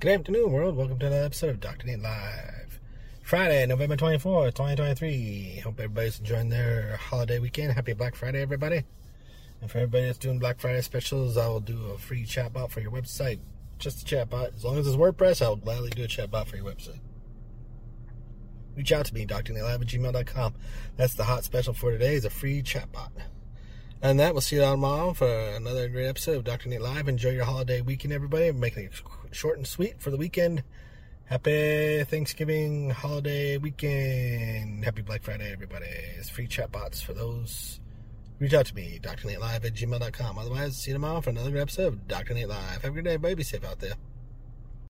Good afternoon, world. Welcome to another episode of Dr. Nate Live. Friday, November 24th, 2023. Hope everybody's enjoying their holiday weekend. Happy Black Friday, everybody. And for everybody that's doing Black Friday specials, I will do a free chatbot for your website. Just a chatbot. As long as it's WordPress, I'll gladly do a chatbot for your website. Reach out to me, drnatelive at gmail.com. That's the hot special for today is a free chatbot. And that, we'll see you tomorrow for another great episode of Dr. Nate Live. Enjoy your holiday weekend, everybody. Making it short and sweet for the weekend. Happy Thanksgiving holiday weekend. Happy Black Friday, everybody. It's free chat bots for those. Reach out to me, drnatelive at gmail.com. Otherwise, see you tomorrow for another great episode of Dr. Nate Live. Have a good day, baby. Safe out there.